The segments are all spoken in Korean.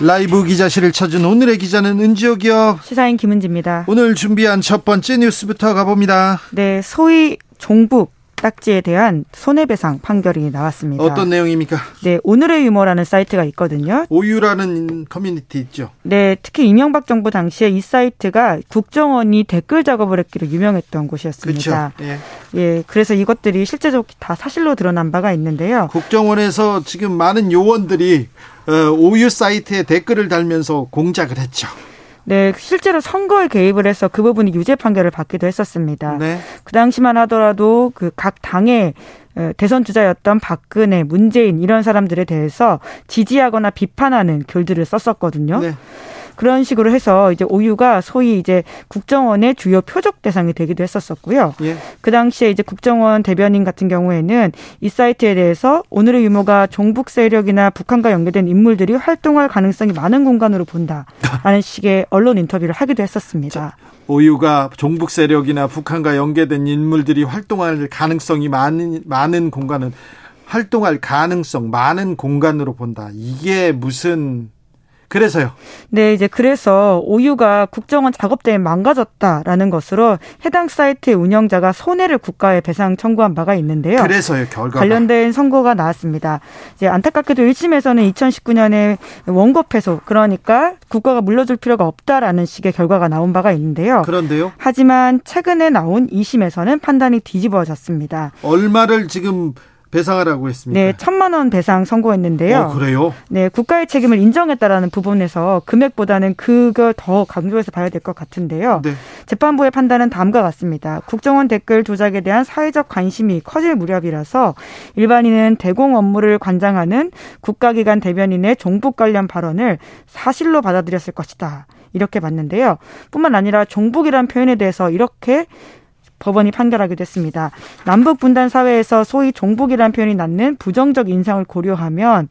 라이브 기자실을 찾은 오늘의 기자는 은지옥이요. 시사인 김은지입니다. 오늘 준비한 첫 번째 뉴스부터 가봅니다. 네, 소위 종북 딱지에 대한 손해배상 판결이 나왔습니다. 어떤 내용입니까? 네, 오늘의 유머라는 사이트가 있거든요. 오유라는 커뮤니티 있죠. 네, 특히 이명박 정부 당시에 이 사이트가 국정원이 댓글 작업을 했기로 유명했던 곳이었습니다. 그렇죠. 예. 예, 그래서 이것들이 실제적으로 다 사실로 드러난 바가 있는데요. 국정원에서 지금 많은 요원들이 어, 오유 사이트에 댓글을 달면서 공작을 했죠. 네, 실제로 선거에 개입을 해서 그 부분이 유죄 판결을 받기도 했었습니다. 네. 그 당시만 하더라도 그 각 당의 대선 주자였던 박근혜, 문재인 이런 사람들에 대해서 지지하거나 비판하는 글들을 썼었거든요. 네. 그런 식으로 해서 이제 오유가 소위 이제 국정원의 주요 표적 대상이 되기도 했었었고요. 예. 그 당시에 이제 국정원 대변인 같은 경우에는 이 사이트에 대해서 오늘의 유머가 종북 세력이나 북한과 연계된 인물들이 활동할 가능성이 많은 공간으로 본다라는 식의 언론 인터뷰를 하기도 했었습니다. 오유가 종북 세력이나 북한과 연계된 인물들이 활동할 가능성이 많은 많은 공간은 활동할 가능성 많은 공간으로 본다. 이게 무슨 그래서요. 네, 이제 그래서 오유가 국정원 작업 때문에 망가졌다라는 것으로 해당 사이트의 운영자가 손해를 국가에 배상 청구한 바가 있는데요. 그래서요, 결과 관련된 선고가 나왔습니다. 이제 안타깝게도 1심에서는 2019년에 원고 패소, 그러니까 국가가 물러줄 필요가 없다라는 식의 결과가 나온 바가 있는데요. 그런데요. 하지만 최근에 나온 2심에서는 판단이 뒤집어졌습니다. 얼마를 지금 배상하라고 했습니까? 네, 천만 원 배상 선고했는데요. 어, 그래요? 네, 국가의 책임을 인정했다라는 부분에서 금액보다는 그걸 더 강조해서 봐야 될 것 같은데요. 네. 재판부의 판단은 다음과 같습니다. 국정원 댓글 조작에 대한 사회적 관심이 커질 무렵이라서 일반인은 대공 업무를 관장하는 국가기관 대변인의 종북 관련 발언을 사실로 받아들였을 것이다. 이렇게 봤는데요. 뿐만 아니라 종북이란 표현에 대해서 이렇게 법원이 판결하기도 했습니다. 남북 분단 사회에서 소위 종북이라는 표현이 낳는 부정적 인상을 고려하면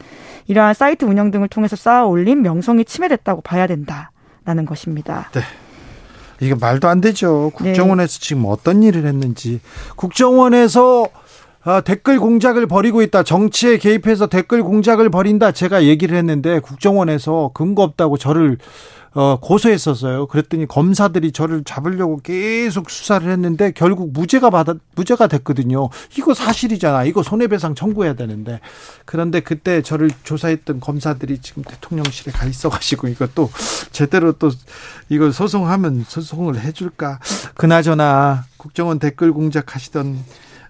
이러한 사이트 운영 등을 통해서 쌓아 올린 명성이 침해됐다고 봐야 된다라는 것입니다. 네. 이게 말도 안 되죠. 국정원에서 네. 지금 어떤 일을 했는지. 국정원에서 아, 댓글 공작을 벌이고 있다. 정치에 개입해서 댓글 공작을 벌인다. 제가 얘기를 했는데 국정원에서 근거 없다고 저를 어, 고소했었어요. 그랬더니 검사들이 저를 잡으려고 계속 수사를 했는데 결국 무죄가 받아 무죄가 됐거든요. 이거 사실이잖아. 이거 손해배상 청구해야 되는데 그런데 그때 저를 조사했던 검사들이 지금 대통령실에 가 있어가지고 이것도 제대로 또 이걸 소송하면 소송을 해줄까? 그나저나 국정원 댓글 공작하시던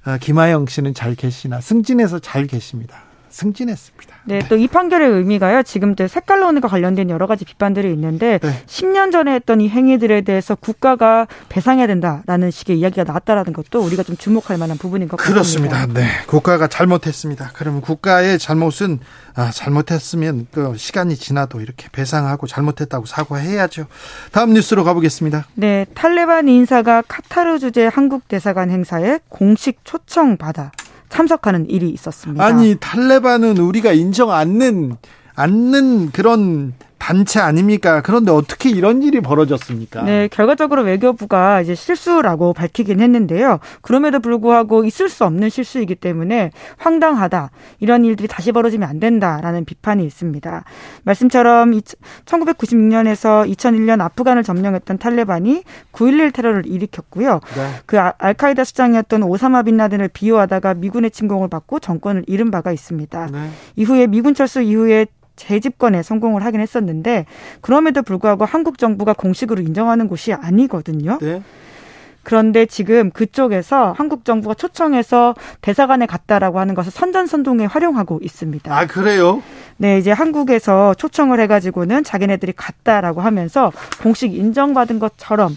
어, 김하영 씨는 잘 계시나 승진해서 잘 계십니다. 승진했습니다. 네, 또 이 판결의 의미가요. 지금 색깔 논의과 관련된 여러 가지 비판들이 있는데 네. 10년 전에 했던 이 행위들에 대해서 국가가 배상해야 된다라는 식의 이야기가 나왔다라는 것도 우리가 좀 주목할 만한 부분인 것 그렇습니다. 같습니다. 네, 국가가 잘못했습니다. 그러면 국가의 잘못은 아, 잘못했으면 그 시간이 지나도 이렇게 배상하고 잘못했다고 사과해야죠. 다음 뉴스로 가보겠습니다. 네, 탈레반 인사가 카타르 주재 한국 대사관 행사에 공식 초청 받아 참석하는 일이 있었습니다. 아니 탈레반은 우리가 인정 않는 않는 그런 단체 아닙니까? 그런데 어떻게 이런 일이 벌어졌습니까? 네, 결과적으로 외교부가 이제 실수라고 밝히긴 했는데요. 그럼에도 불구하고 있을 수 없는 실수이기 때문에 황당하다. 이런 일들이 다시 벌어지면 안 된다라는 비판이 있습니다. 말씀처럼 1996년에서 2001년 아프간을 점령했던 탈레반이 9.11 테러를 일으켰고요. 네. 그 아, 알카이다 수장이었던 오사마 빈라덴을 비호하다가 미군의 침공을 받고 정권을 잃은 바가 있습니다. 네. 이후에 미군 철수 이후에 재집권에 성공을 하긴 했었는데 그럼에도 불구하고 한국 정부가 공식으로 인정하는 곳이 아니거든요. 네. 그런데 지금 그쪽에서 한국 정부가 초청해서 대사관에 갔다라고 하는 것을 선전선동에 활용하고 있습니다. 아 그래요? 네, 이제 한국에서 초청을 해가지고는 자기네들이 갔다라고 하면서 공식 인정받은 것처럼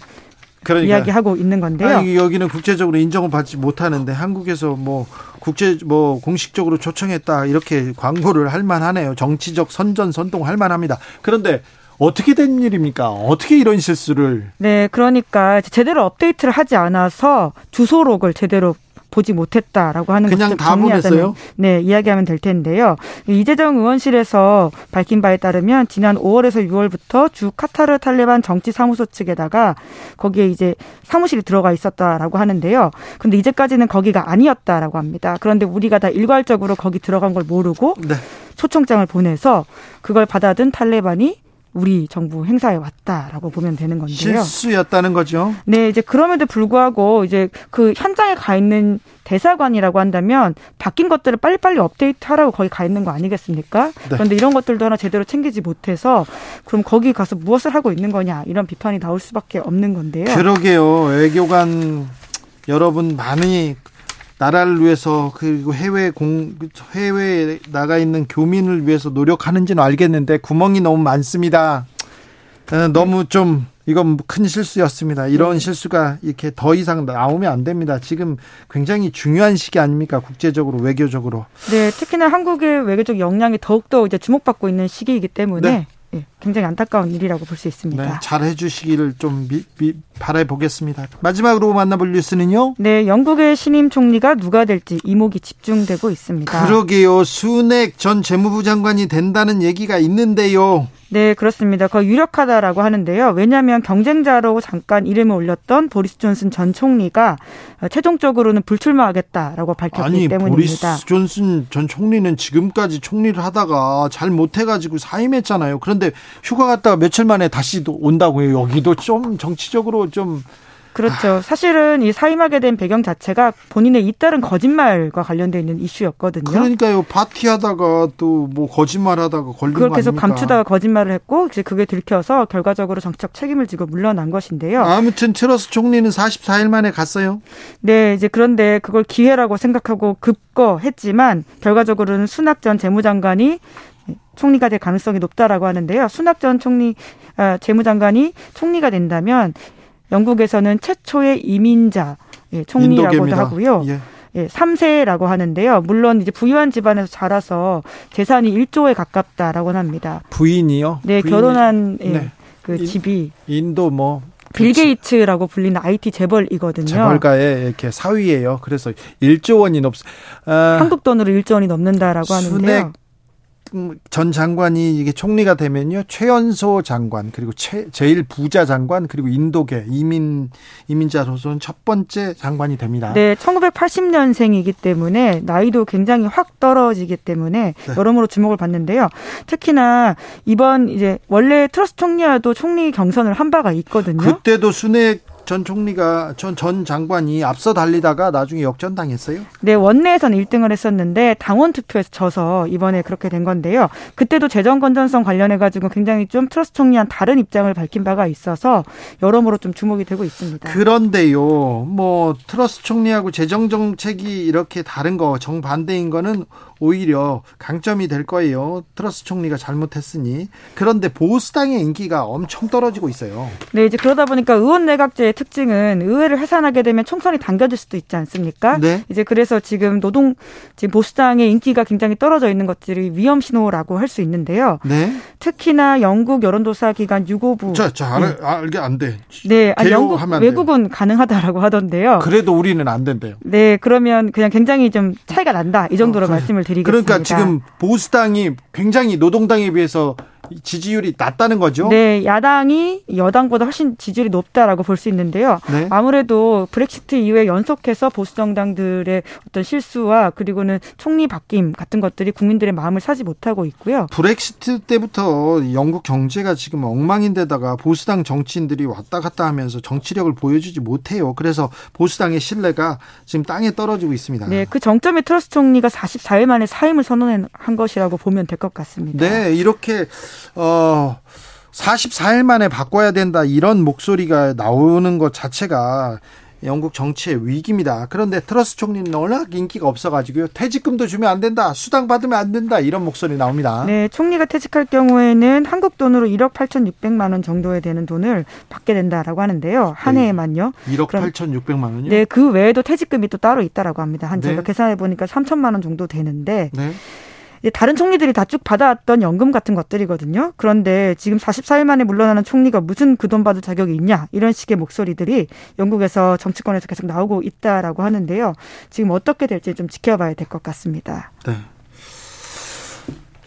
그러니까. 이야기하고 있는 건데요. 아니, 여기는 국제적으로 인정을 받지 못하는데 한국에서 뭐 국제 뭐 공식적으로 초청했다 이렇게 광고를 할 만하네요. 정치적 선전 선동 할 만합니다. 그런데 어떻게 된 일입니까? 어떻게 이런 실수를? 네, 그러니까 제대로 업데이트를 하지 않아서 주소록을 제대로 보지 못했다라고 하는 그냥 다 보냈어요? 네, 이야기하면 될 텐데요. 이재정 의원실에서 밝힌 바에 따르면 지난 5월에서 6월부터 주 카타르 탈레반 정치 사무소 측에다가 거기에 이제 사무실이 들어가 있었다라고 하는데요. 근데 이제까지는 거기가 아니었다라고 합니다. 그런데 우리가 다 일괄적으로 거기 들어간 걸 모르고 네. 초청장을 보내서 그걸 받아든 탈레반이 우리 정부 행사에 왔다라고 보면 되는 건데요. 실수였다는 거죠. 네, 이제 그럼에도 불구하고 이제 그 현장에 가 있는 대사관이라고 한다면 바뀐 것들을 빨리빨리 업데이트하라고 거기 가 있는 거 아니겠습니까? 네. 그런데 이런 것들도 하나 제대로 챙기지 못해서 그럼 거기 가서 무엇을 하고 있는 거냐 이런 비판이 나올 수밖에 없는 건데요. 그러게요. 외교관 여러분 많이 나라를 위해서 그리고 해외 공 해외에 나가 있는 교민을 위해서 노력하는지는 알겠는데 구멍이 너무 많습니다. 어, 너무 좀 이건 큰 실수였습니다. 이런 네. 실수가 이렇게 더 이상 나오면 안 됩니다. 지금 굉장히 중요한 시기 아닙니까? 국제적으로 외교적으로. 네, 특히나 한국의 외교적 역량이 더욱더 이제 주목받고 있는 시기이기 때문에 네. 예, 굉장히 안타까운 일이라고 볼 수 있습니다. 네, 잘 해주시기를 좀 미, 미, 바라보겠습니다. 마지막으로 만나볼 뉴스는요? 네, 영국의 신임 총리가 누가 될지 이목이 집중되고 있습니다. 그러게요. 순핵 전 재무부 장관이 된다는 얘기가 있는데요. 네, 그렇습니다. 거의 유력하다라고 하는데요. 왜냐하면 경쟁자로 잠깐 이름을 올렸던 보리스 존슨 전 총리가 최종적으로는 불출마하겠다라고 밝혔기 아니, 때문입니다. 보리스 존슨 전 총리는 지금까지 총리를 하다가 잘 못해가지고 사임했잖아요. 그런데 휴가 갔다가 며칠 만에 다시 온다고요. 여기도 좀 정치적으로 좀 그렇죠. 사실은 이 사임하게 된 배경 자체가 본인의 잇따른 거짓말과 관련돼 있는 이슈였거든요. 그러니까요. 파티하다가 또 뭐 거짓말하다가 걸린 그걸 계속 감추다가 거짓말을 했고 이제 그게 들켜서 결과적으로 정치적 책임을 지고 물러난 것인데요. 아무튼 트러스 총리는 44일 만에 갔어요. 네, 이제 그런데 그걸 기회라고 생각하고 급거 했지만 결과적으로는 순낙 전 재무장관이 총리가 될 가능성이 높다라고 하는데요. 순낙 전 총리 아, 재무장관이 총리가 된다면 영국에서는 최초의 이민자 예, 총리라고도 인도계입니다. 하고요. 예. 예, 3세라고 하는데요. 물론 이제 부유한 집안에서 자라서 재산이 1조에 가깝다라고 합니다. 부인이요? 네, 부인이... 결혼한 예, 네. 그 인, 집이 인도 뭐 빌 게이츠라고 불리는 IT 재벌이거든요. 재벌가의 이렇게 사위예요. 그래서 1조 원이 넘 아, 한국 돈으로 1조 원이 넘는다라고 하는데요. 전 장관이 이게 총리가 되면요 최연소 장관 그리고 최, 제일 부자 장관 그리고 인도계 이민 이민자로서는 첫 번째 장관이 됩니다. 네, 1980년생이기 때문에 나이도 굉장히 확 떨어지기 때문에 네. 여러모로 주목을 받는데요. 특히나 이번 이제 원래 트러스 총리와도 총리 경선을 한 바가 있거든요. 그때도 순회 전 총리가 전, 전 장관이 앞서 달리다가 나중에 역전당했어요? 네, 원내에서는 1등을 했었는데 당원 투표에서 져서 이번에 그렇게 된 건데요. 그때도 재정 건전성 관련해 가지고 굉장히 좀 트러스 총리한 다른 입장을 밝힌 바가 있어서 여러모로 좀 주목이 되고 있습니다. 그런데요. 뭐 트러스 총리하고 재정 정책이 이렇게 다른 거 정반대인 거는 오히려 강점이 될 거예요. 트러스 총리가 잘못했으니. 그런데 보수당의 인기가 엄청 떨어지고 있어요. 네, 이제 그러다 보니까 의원 내각제의 특징은 의회를 해산하게 되면 총선이 당겨질 수도 있지 않습니까? 네. 이제 그래서 지금 노동 지금 보수당의 인기가 굉장히 떨어져 있는 것들이 위험 신호라고 할 수 있는데요. 네. 특히나 영국 여론조사 기관 유고부. 자, 자, 알, 네. 알게 안 돼. 네, 아, 영국 외국은 가능하다라고 하던데요. 그래도 우리는 안 된대요. 네, 그러면 그냥 굉장히 좀 차이가 난다 이 정도로 어, 말씀을 드리겠습니다. 그러니까 지금 보수당이 굉장히 노동당에 비해서 지지율이 낮다는 거죠? 네, 야당이 여당보다 훨씬 지지율이 높다라고 볼 수 있는데요. 네. 아무래도 브렉시트 이후에 연속해서 보수 정당들의 어떤 실수와 그리고는 총리 바뀜 같은 것들이 국민들의 마음을 사지 못하고 있고요. 브렉시트 때부터 영국 경제가 지금 엉망인데다가 보수당 정치인들이 왔다 갔다 하면서 정치력을 보여주지 못해요. 그래서 보수당의 신뢰가 지금 땅에 떨어지고 있습니다. 네, 그 정점에 트러스 총리가 44일 만에 사임을 선언한 것이라고 보면 될 것 같습니다. 네, 이렇게 어 44일 만에 바꿔야 된다 이런 목소리가 나오는 것 자체가 영국 정치의 위기입니다. 그런데 트러스 총리는 워낙 인기가 없어가지고요. 퇴직금도 주면 안 된다. 수당 받으면 안 된다. 이런 목소리 나옵니다. 네, 총리가 퇴직할 경우에는 한국 돈으로 1억 8,600만 원 정도에 되는 돈을 받게 된다라고 하는데요. 한 네. 해에만요. 1억 8,600만 원요? 네, 그 외에도 퇴직금이 또 따로 있다라고 합니다. 한 제가 네. 계산해 보니까 3천만 원 정도 되는데 네. 다른 총리들이 다 쭉 받아왔던 연금 같은 것들이거든요. 그런데 지금 44일 만에 물러나는 총리가 무슨 그 돈 받을 자격이 있냐 이런 식의 목소리들이 영국에서 정치권에서 계속 나오고 있다라고 하는데요. 지금 어떻게 될지 좀 지켜봐야 될 것 같습니다. 네.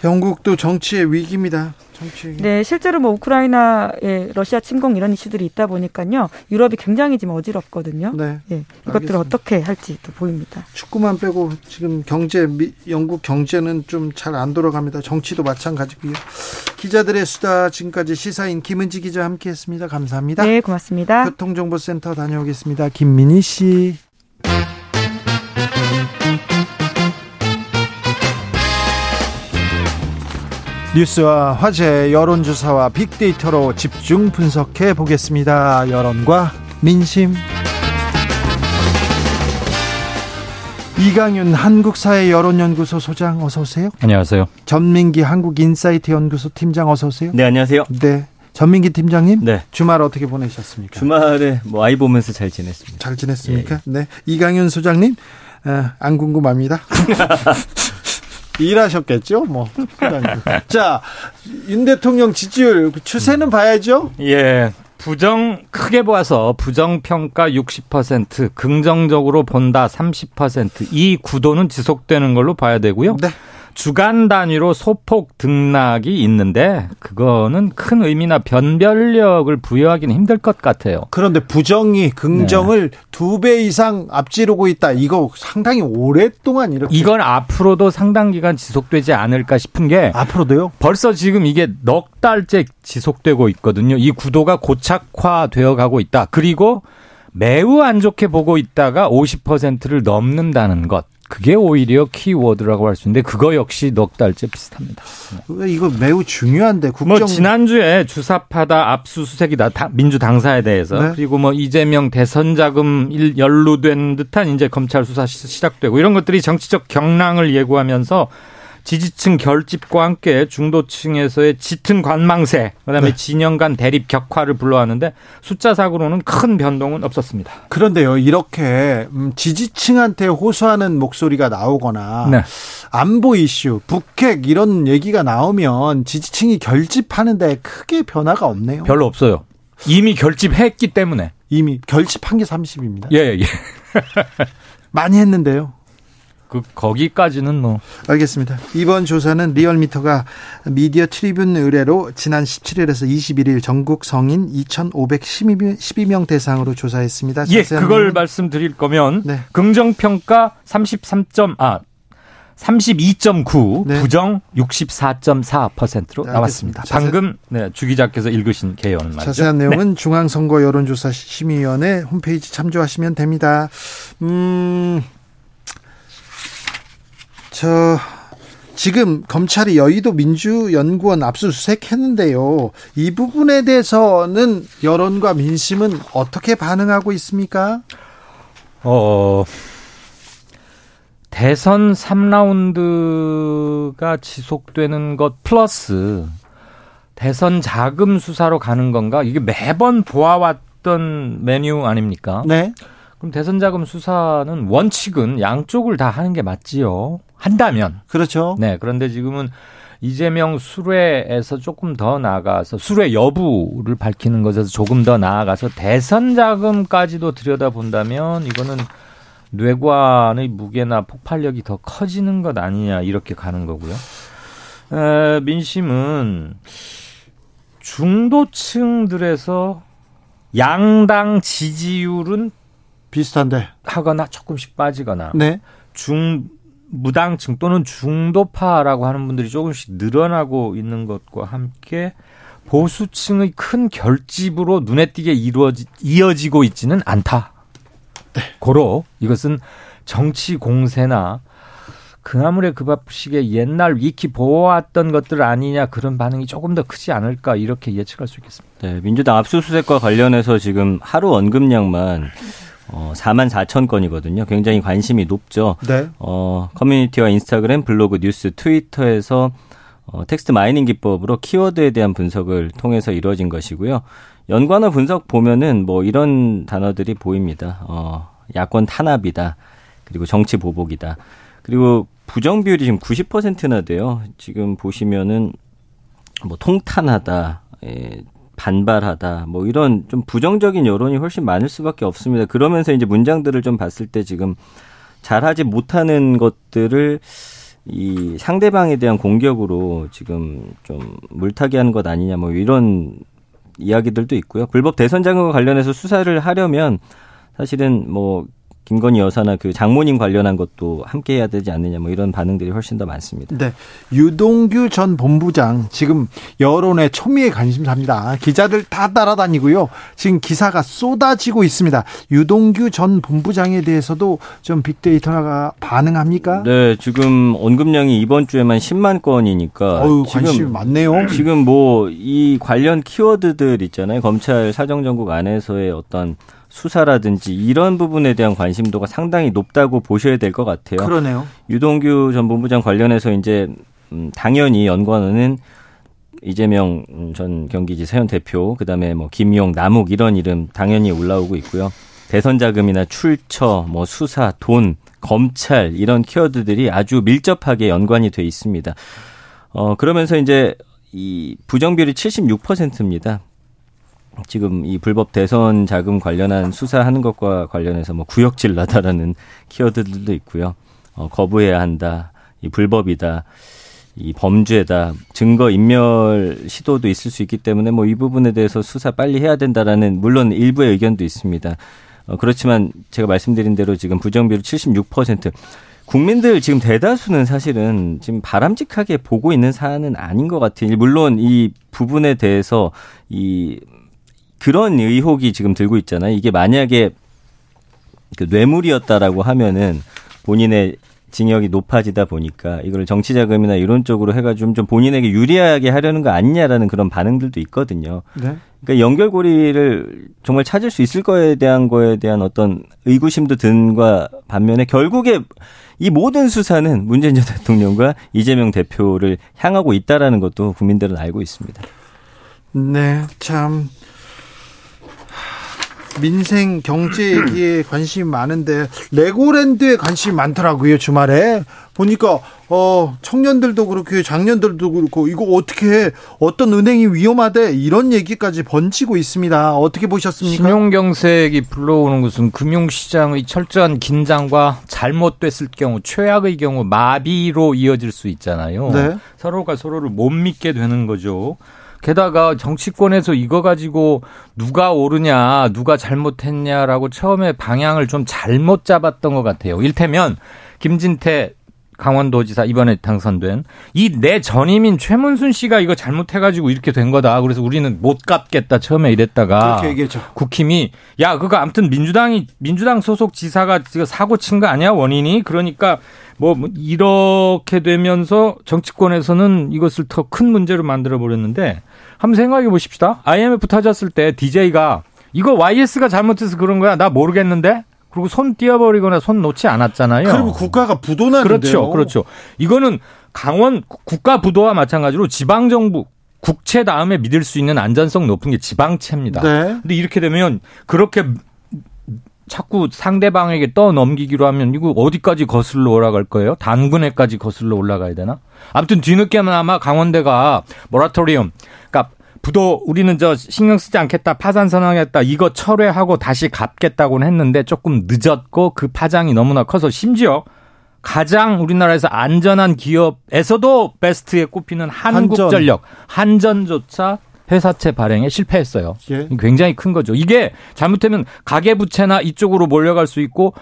영국도 정치의 위기입니다. 정치. 네, 실제로 뭐 우크라이나의 러시아 침공 이런 이슈들이 있다 보니까요. 유럽이 굉장히 지금 어지럽거든요. 네. 네 이것들을 어떻게 할지 또 보입니다. 축구만 빼고 지금 경제 미, 영국 경제는 좀 잘 안 돌아갑니다. 정치도 마찬가지고요. 기자들의 수다 지금까지 시사인 김은지 기자 함께했습니다. 감사합니다. 네, 고맙습니다. 교통정보센터 다녀오겠습니다. 김민희 씨. 뉴스와 화제, 여론조사와 빅데이터로 집중 분석해 보겠습니다. 여론과 민심. 이강윤 한국사회 여론연구소 소장 어서 오세요. 안녕하세요. 전민기 한국인사이트 연구소 팀장 어서 오세요. 네, 안녕하세요. 네. 전민기 팀장님, 네. 주말 어떻게 보내셨습니까? 주말에 뭐 아이 보면서 잘 지냈습니다. 잘 지냈습니까? 예, 예. 네. 이강윤 소장님, 어, 안 궁금합니다. 일하셨겠죠? 뭐. 자, 윤 대통령 지지율 추세는 봐야죠? 예. 부정 크게 보아서 부정 평가 60%, 긍정적으로 본다 30%이 구도는 지속되는 걸로 봐야 되고요. 네. 주간 단위로 소폭 등락이 있는데 그거는 큰 의미나 변별력을 부여하기는 힘들 것 같아요. 그런데 부정이 긍정을 네. 두배 이상 앞지르고 있다. 이거 상당히 오랫동안 이렇게 이건 앞으로도 상당 기간 지속되지 않을까 싶은 게 앞으로도요? 벌써 지금 이게 넉 달째 지속되고 있거든요. 이 구도가 고착화되어 가고 있다. 그리고 매우 안 좋게 보고 있다가 50%를 넘는다는 것. 그게 오히려 키워드라고 할 수 있는데 그거 역시 넉 달째 비슷합니다. 이거 매우 중요한데 국정 뭐 지난주에 주사파다 압수수색이다 민주 당사에 대해서 네. 그리고 뭐 이재명 대선 자금 연루된 듯한 이제 검찰 수사 시작되고 이런 것들이 정치적 경랑을 예고하면서 지지층 결집과 함께 중도층에서의 짙은 관망세, 그다음에 네. 진영 간 대립 격화를 불러왔는데 숫자상으로는 큰 변동은 없었습니다. 그런데요, 이렇게 음, 지지층한테 호소하는 목소리가 나오거나 네. 안보 이슈, 북핵 이런 얘기가 나오면 지지층이 결집하는데 크게 변화가 없네요. 별로 없어요. 이미 결집했기 때문에. 이미 결집한 게 30입니다. 예, 예. 많이 했는데요. 그 거기까지는 뭐 알겠습니다. 이번 조사는 리얼미터가 미디어 트리뷴 의뢰로 지난 17일에서 21일 전국 성인 2,512명 대상으로 조사했습니다. 예, 그걸 는 말씀드릴 거면 네. 긍정 평가 33점 아 32.9, 네. 부정 64.4%로 네, 나왔습니다. 자세... 방금 네, 주 기자께서 읽으신 개요는 말이죠. 자세한 내용은 네. 중앙선거 여론조사 심의위원회 홈페이지 참조하시면 됩니다. 음, 저 지금 검찰이 여의도 민주연구원 압수수색 했는데요. 이 부분에 대해서는 여론과 민심은 어떻게 반응하고 있습니까? 어, 대선 3라운드가 지속되는 것 플러스 대선 자금 수사로 가는 건가? 이게 매번 보아왔던 메뉴 아닙니까? 네. 그럼 대선 자금 수사는 원칙은 양쪽을 다 하는 게 맞지요. 한다면. 그렇죠. 네. 그런데 지금은 이재명 수뢰에서 조금 더 나아가서 수뢰 여부를 밝히는 것에서 조금 더 나아가서 대선 자금까지도 들여다본다면 이거는 뇌관의 무게나 폭발력이 더 커지는 것 아니냐 이렇게 가는 거고요. 에, 민심은 중도층들에서 양당 지지율은 비슷한데 하거나 조금씩 빠지거나 네. 중 무당층 또는 중도파라고 하는 분들이 조금씩 늘어나고 있는 것과 함께 보수층의 큰 결집으로 눈에 띄게 이루어지, 이어지고 있지는 않다. 네. 고로 이것은 정치 공세나 그나물의 그 밥식의 옛날 위키 보아왔던 것들 아니냐 그런 반응이 조금 더 크지 않을까 이렇게 예측할 수 있겠습니다. 네, 민주당 압수수색과 관련해서 지금 하루 언급량만 어, 4만 4천 건이거든요. 굉장히 관심이 높죠. 네. 어, 커뮤니티와 인스타그램, 블로그, 뉴스, 트위터에서 어, text mining 기법으로 키워드에 대한 분석을 통해서 이루어진 것이고요. 연관어 분석 보면은 뭐 이런 단어들이 보입니다. 어, 야권 탄압이다. 그리고 정치 보복이다. 그리고 부정 비율이 지금 90%나 돼요. 지금 보시면은 뭐 통탄하다, 예, 반발하다, 뭐 이런 좀 부정적인 여론이 훨씬 많을 수밖에 없습니다. 그러면서 이제 문장들을 좀 봤을 때 지금 잘하지 못하는 것들을 이 상대방에 대한 공격으로 지금 좀 물타기 하는 것 아니냐 뭐 이런 이야기들도 있고요. 불법 대선 자금과 관련해서 수사를 하려면 사실은 뭐 김건희 여사나 그 장모님 관련한 것도 함께 해야 되지 않느냐 뭐 이런 반응들이 훨씬 더 많습니다. 네. 유동규 전 본부장 지금 여론의 초미의 관심사입니다. 기자들 다 따라다니고요. 지금 기사가 쏟아지고 있습니다. 유동규 전 본부장에 대해서도 좀 빅데이터가 반응합니까? 네, 지금 언급량이 이번 주에만 10만 건이니까 어유, 관심이 많네요. 지금 뭐 이 관련 키워드들 있잖아요. 검찰 사정정국 안에서의 어떤 수사라든지 이런 부분에 대한 관심도가 상당히 높다고 보셔야 될 것 같아요. 그러네요. 유동규 전 본부장 관련해서 이제 음, 당연히 연관어는 이재명 전 경기지사 현 대표, 그다음에 뭐 김용, 남욱 이런 이름 당연히 올라오고 있고요. 대선 자금이나 출처, 뭐 수사, 돈, 검찰 이런 키워드들이 아주 밀접하게 연관이 돼 있습니다. 어 그러면서 이제 이 부정비율이 76%입니다. 지금 이 불법 대선 자금 관련한 수사하는 것과 관련해서 뭐 구역질 나다라는 키워드들도 있고요. 어, 거부해야 한다. 이 불법이다. 이 범죄다. 증거 인멸 시도도 있을 수 있기 때문에 뭐 이 부분에 대해서 수사 빨리 해야 된다라는 물론 일부의 의견도 있습니다. 어, 그렇지만 제가 말씀드린 대로 지금 부정비율 76%. 국민들 지금 대다수는 사실은 지금 바람직하게 보고 있는 사안은 아닌 것 같아요. 물론 이 부분에 대해서 이 그런 의혹이 지금 들고 있잖아요. 이게 만약에 그 뇌물이었다라고 하면은 본인의 징역이 높아지다 보니까 이걸 정치 자금이나 이런 쪽으로 해가지고 좀 본인에게 유리하게 하려는 거 아니냐라는 그런 반응들도 있거든요. 네. 그러니까 연결고리를 정말 찾을 수 있을 거에 대한 거에 대한 어떤 의구심도 든과 반면에 결국에 이 모든 수사는 문재인 전 대통령과 이재명 대표를 향하고 있다라는 것도 국민들은 알고 있습니다. 네, 참 민생 경제 얘기에 관심이 많은데 레고랜드에 관심이 많더라고요 주말에 보니까 어 청년들도 그렇고 장년들도 그렇고 이거 어떻게 해? 어떤 은행이 위험하대 이런 얘기까지 번지고 있습니다 어떻게 보셨습니까? 신용 경색이 불러오는 것은 금융 시장의 철저한 긴장과 잘못됐을 경우 최악의 경우 마비로 이어질 수 있잖아요 네. 서로가 서로를 못 믿게 되는 거죠 게다가 정치권에서 이거 가지고 누가 옳으냐, 누가 잘못했냐라고 처음에 방향을 좀 잘못 잡았던 것 같아요. 일테면 김진태 강원도지사 이번에 당선된 이 내 전임인 최문순 씨가 이거 잘못해가지고 이렇게 된 거다. 그래서 우리는 못 갚겠다 처음에 이랬다가 국힘이 야 그거 아무튼 민주당이 민주당 소속 지사가 지금 사고 친 거 아니야 원인이 그러니까 뭐, 뭐 이렇게 되면서 정치권에서는 이것을 더 큰 문제로 만들어 버렸는데 한번 생각해 보십시다. IMF 터졌을 때 DJ가 이거 YS가 잘못해서 그런 거야. 나 모르겠는데. 그리고 손 띄어버리거나 손 놓지 않았잖아요. 그리고 국가가 부도나는데요. 그렇죠, 그렇죠. 이거는 강원 국가 부도와 마찬가지로 지방 정부 국채 다음에 믿을 수 있는 안전성 높은 게 지방채입니다. 네. 근데 이렇게 되면 그렇게 자꾸 상대방에게 떠넘기기로 하면 이거 어디까지 거슬러 올라갈 거예요? 단군에까지 거슬러 올라가야 되나? 아무튼 뒤늦게만 아마 강원대가 모라토리움, 그러니까 부도 우리는 저 신경 쓰지 않겠다 파산 선언했다 이거 철회하고 다시 갚겠다고는 했는데 조금 늦었고 그 파장이 너무나 커서 심지어 가장 우리나라에서 안전한 기업에서도 베스트에 꼽히는 한국전력 한전. 한전조차 회사채 발행에 실패했어요. 예. 굉장히 큰 거죠. 이게 잘못하면 가계부채나 이쪽으로 몰려갈 수 있고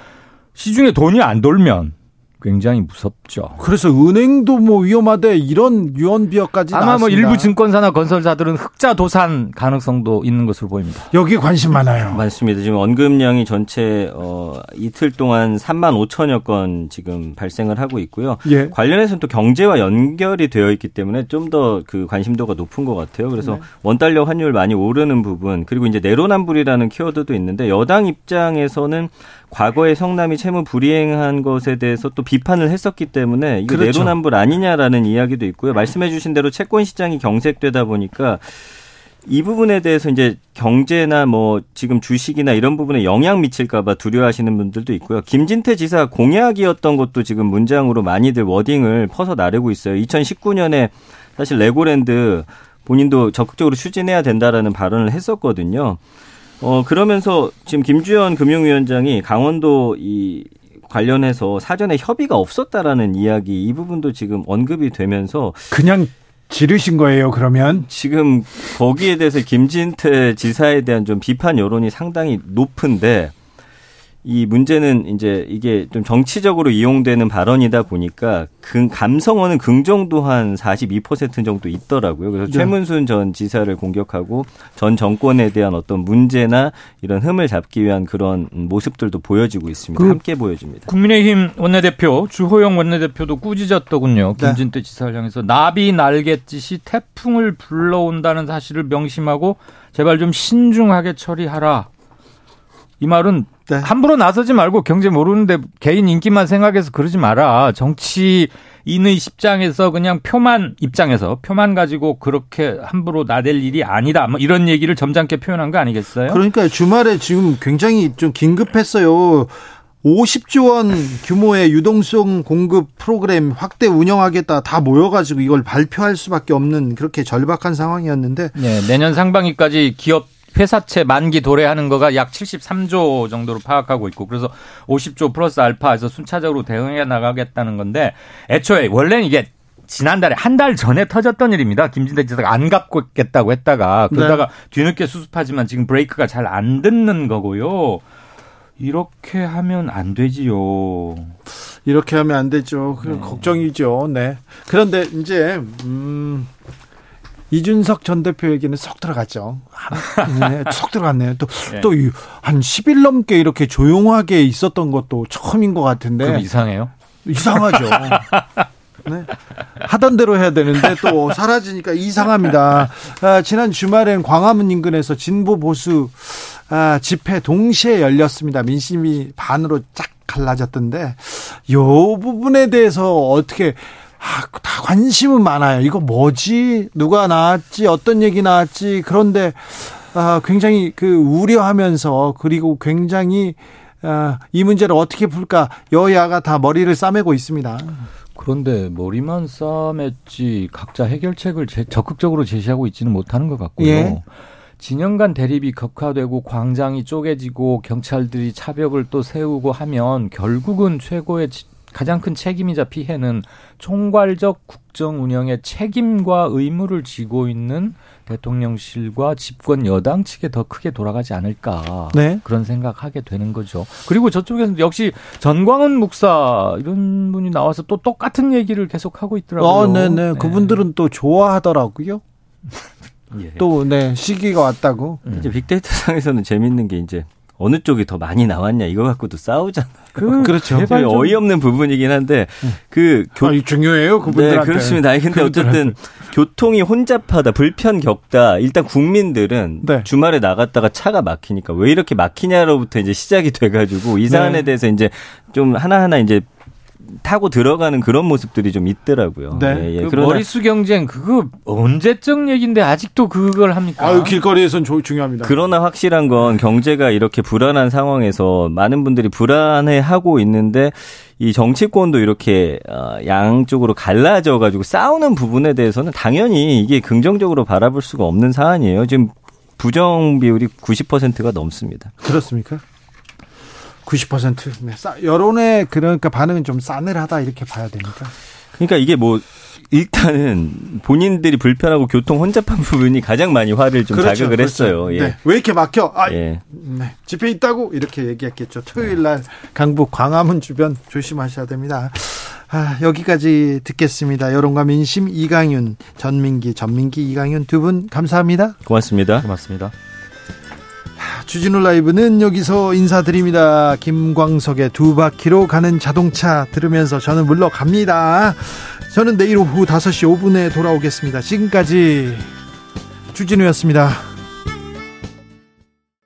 시중에 돈이 안 돌면 굉장히 무섭죠. 그래서 은행도 뭐 위험하대 이런 유언비어까지 아마 나왔습니다. 뭐 일부 증권사나 건설사들은 흑자 도산 가능성도 있는 것으로 보입니다. 여기 관심 많아요. 많습니다. 지금 언급량이 전체 어, 이틀 동안 3만 5천여 건 지금 발생을 하고 있고요. 예. 관련해서는 또 경제와 연결이 되어 있기 때문에 좀 더 그 관심도가 높은 것 같아요. 그래서 네. 원달러 환율 많이 오르는 부분 그리고 이제 내로남불이라는 키워드도 있는데 여당 입장에서는 과거에 성남이 채무 불이행한 것에 대해서 또 비판을 했었기 때문에 이거 그렇죠. 내로남불 아니냐라는 이야기도 있고요. 말씀해 주신 대로 채권 시장이 경색되다 보니까 이 부분에 대해서 이제 경제나 뭐 지금 주식이나 이런 부분에 영향 미칠까봐 두려워하시는 분들도 있고요. 김진태 지사 공약이었던 것도 지금 문장으로 많이들 워딩을 퍼서 나르고 있어요. 2019년에 사실 레고랜드 본인도 적극적으로 추진해야 된다라는 발언을 했었거든요. 어, 그러면서 지금 김주현 금융위원장이 강원도 이 관련해서 사전에 협의가 없었다라는 이야기 이 부분도 지금 언급이 되면서 그냥 지르신 거예요, 그러면? 지금 거기에 대해서 김진태 지사에 대한 좀 비판 여론이 상당히 높은데 이 문제는 이제 이게 좀 정치적으로 이용되는 발언이다 보니까 그 감성어는 긍정도 한 42% 정도 있더라고요. 그래서 네. 최문순 전 지사를 공격하고 전 정권에 대한 어떤 문제나 이런 흠을 잡기 위한 그런 모습들도 보여지고 있습니다. 그 함께 보여집니다. 국민의힘 원내대표 주호영 원내대표도 꾸짖었더군요. 네. 김진태 네. 지사를 향해서 나비 날갯짓이 태풍을 불러온다는 사실을 명심하고 제발 좀 신중하게 처리하라. 이 말은 네. 함부로 나서지 말고 경제 모르는데 개인 인기만 생각해서 그러지 마라. 정치인의 입장에서 그냥 표만 입장에서 표만 가지고 그렇게 함부로 나댈 일이 아니다. 뭐 이런 얘기를 점잖게 표현한 거 아니겠어요? 그러니까 주말에 지금 굉장히 좀 긴급했어요. 50조 원 규모의 유동성 공급 프로그램 확대 운영하겠다 다 모여가지고 이걸 발표할 수밖에 없는 그렇게 절박한 상황이었는데 네, 내년 상반기까지 기업 회사채 만기 도래하는 거가 약 73조 정도로 파악하고 있고 그래서 50조 플러스 알파에서 순차적으로 대응해 나가겠다는 건데 애초에 원래는 이게 지난달에 한 달 전에 터졌던 일입니다. 김진태 지사가 안 갚겠다고 했다가 그러다가 네. 뒤늦게 수습하지만 지금 브레이크가 잘 안 듣는 거고요. 이렇게 하면 안 되지요. 이렇게 하면 안 되죠. 그 네. 걱정이죠. 네. 그런데 이제 음 이준석 전 대표 얘기는 쏙 들어갔죠. 네, 쏙 들어갔네요. 또, 네. 또, 한 10일 넘게 이렇게 조용하게 있었던 것도 처음인 것 같은데. 그럼 이상해요? 이상하죠. 네. 하던 대로 해야 되는데 또 사라지니까 이상합니다. 아, 지난 주말엔 광화문 인근에서 진보 보수 아, 집회 동시에 열렸습니다. 민심이 반으로 쫙 갈라졌던데, 요 부분에 대해서 어떻게 아, 다 관심은 많아요. 이거 뭐지? 누가 나왔지? 어떤 얘기 나왔지? 그런데 아, 굉장히 그 우려하면서 그리고 굉장히 아, 이 문제를 어떻게 풀까 여야가 다 머리를 싸매고 있습니다. 그런데 머리만 싸맸지 각자 해결책을 제, 적극적으로 제시하고 있지는 못하는 것 같고요. 예. 진영 간 대립이 격화되고 광장이 쪼개지고 경찰들이 차벽을 또 세우고 하면 결국은 최고의 가장 큰 책임이자 피해는 총괄적 국정 운영의 책임과 의무를 지고 있는 대통령실과 집권 여당 측에 더 크게 돌아가지 않을까 네. 그런 생각하게 되는 거죠. 그리고 저쪽에서 역시 전광훈 목사 이런 분이 나와서 또 똑같은 얘기를 계속 하고 있더라고요. 어, 네네. 네. 그분들은 또 좋아하더라고요. 예. 또, 네, 시기가 왔다고. 이제 빅데이터 상에서는 재밌는 게 이제 어느 쪽이 더 많이 나왔냐 이거 갖고도 싸우잖아. 그, 그렇죠. 어이없는 부분이긴 한데 그 교, 아, 중요해요 그분들한테. 네, 그렇습니다. 아니, 근데 어쨌든 교통이 혼잡하다, 불편 겪다. 일단 국민들은 네. 주말에 나갔다가 차가 막히니까 왜 이렇게 막히냐로부터 이제 시작이 돼가지고 이 사안에 네. 대해서 이제 좀 하나하나 이제 타고 들어가는 그런 모습들이 좀 있더라고요. 네. 예, 예. 그 머리수 경쟁 그거 언제적 얘기인데 아직도 그걸 합니까? 아유, 길거리에선 조, 중요합니다. 그러나 확실한 건 경제가 이렇게 불안한 상황에서 많은 분들이 불안해하고 있는데 이 정치권도 이렇게 어, 양쪽으로 갈라져 가지고 싸우는 부분에 대해서는 당연히 이게 긍정적으로 바라볼 수가 없는 사안이에요. 지금 부정 비율이 90%가 넘습니다. 그렇습니까? 90%. 네. 여론의 그러니까 반응은 좀 싸늘하다 이렇게 봐야 되니까. 그러니까 이게 뭐 일단은 본인들이 불편하고 교통 혼잡한 부분이 가장 많이 화를 좀 그렇죠, 자극을 그렇죠. 했어요. 예. 네. 왜 이렇게 막혀? 아, 예. 네. 집회 있다고 이렇게 얘기했겠죠. 토요일 날 강북 광화문 주변 조심하셔야 됩니다. 아, 여기까지 듣겠습니다. 여론과 민심 이강윤, 전민기, 전민기, 이강윤 두 분 감사합니다. 고맙습니다. 고맙습니다. 주진우 라이브는 여기서 인사드립니다. 김광석의 두 바퀴로 가는 자동차 들으면서 저는 물러갑니다. 저는 내일 오후 5시 5분에 돌아오겠습니다. 지금까지 주진우였습니다.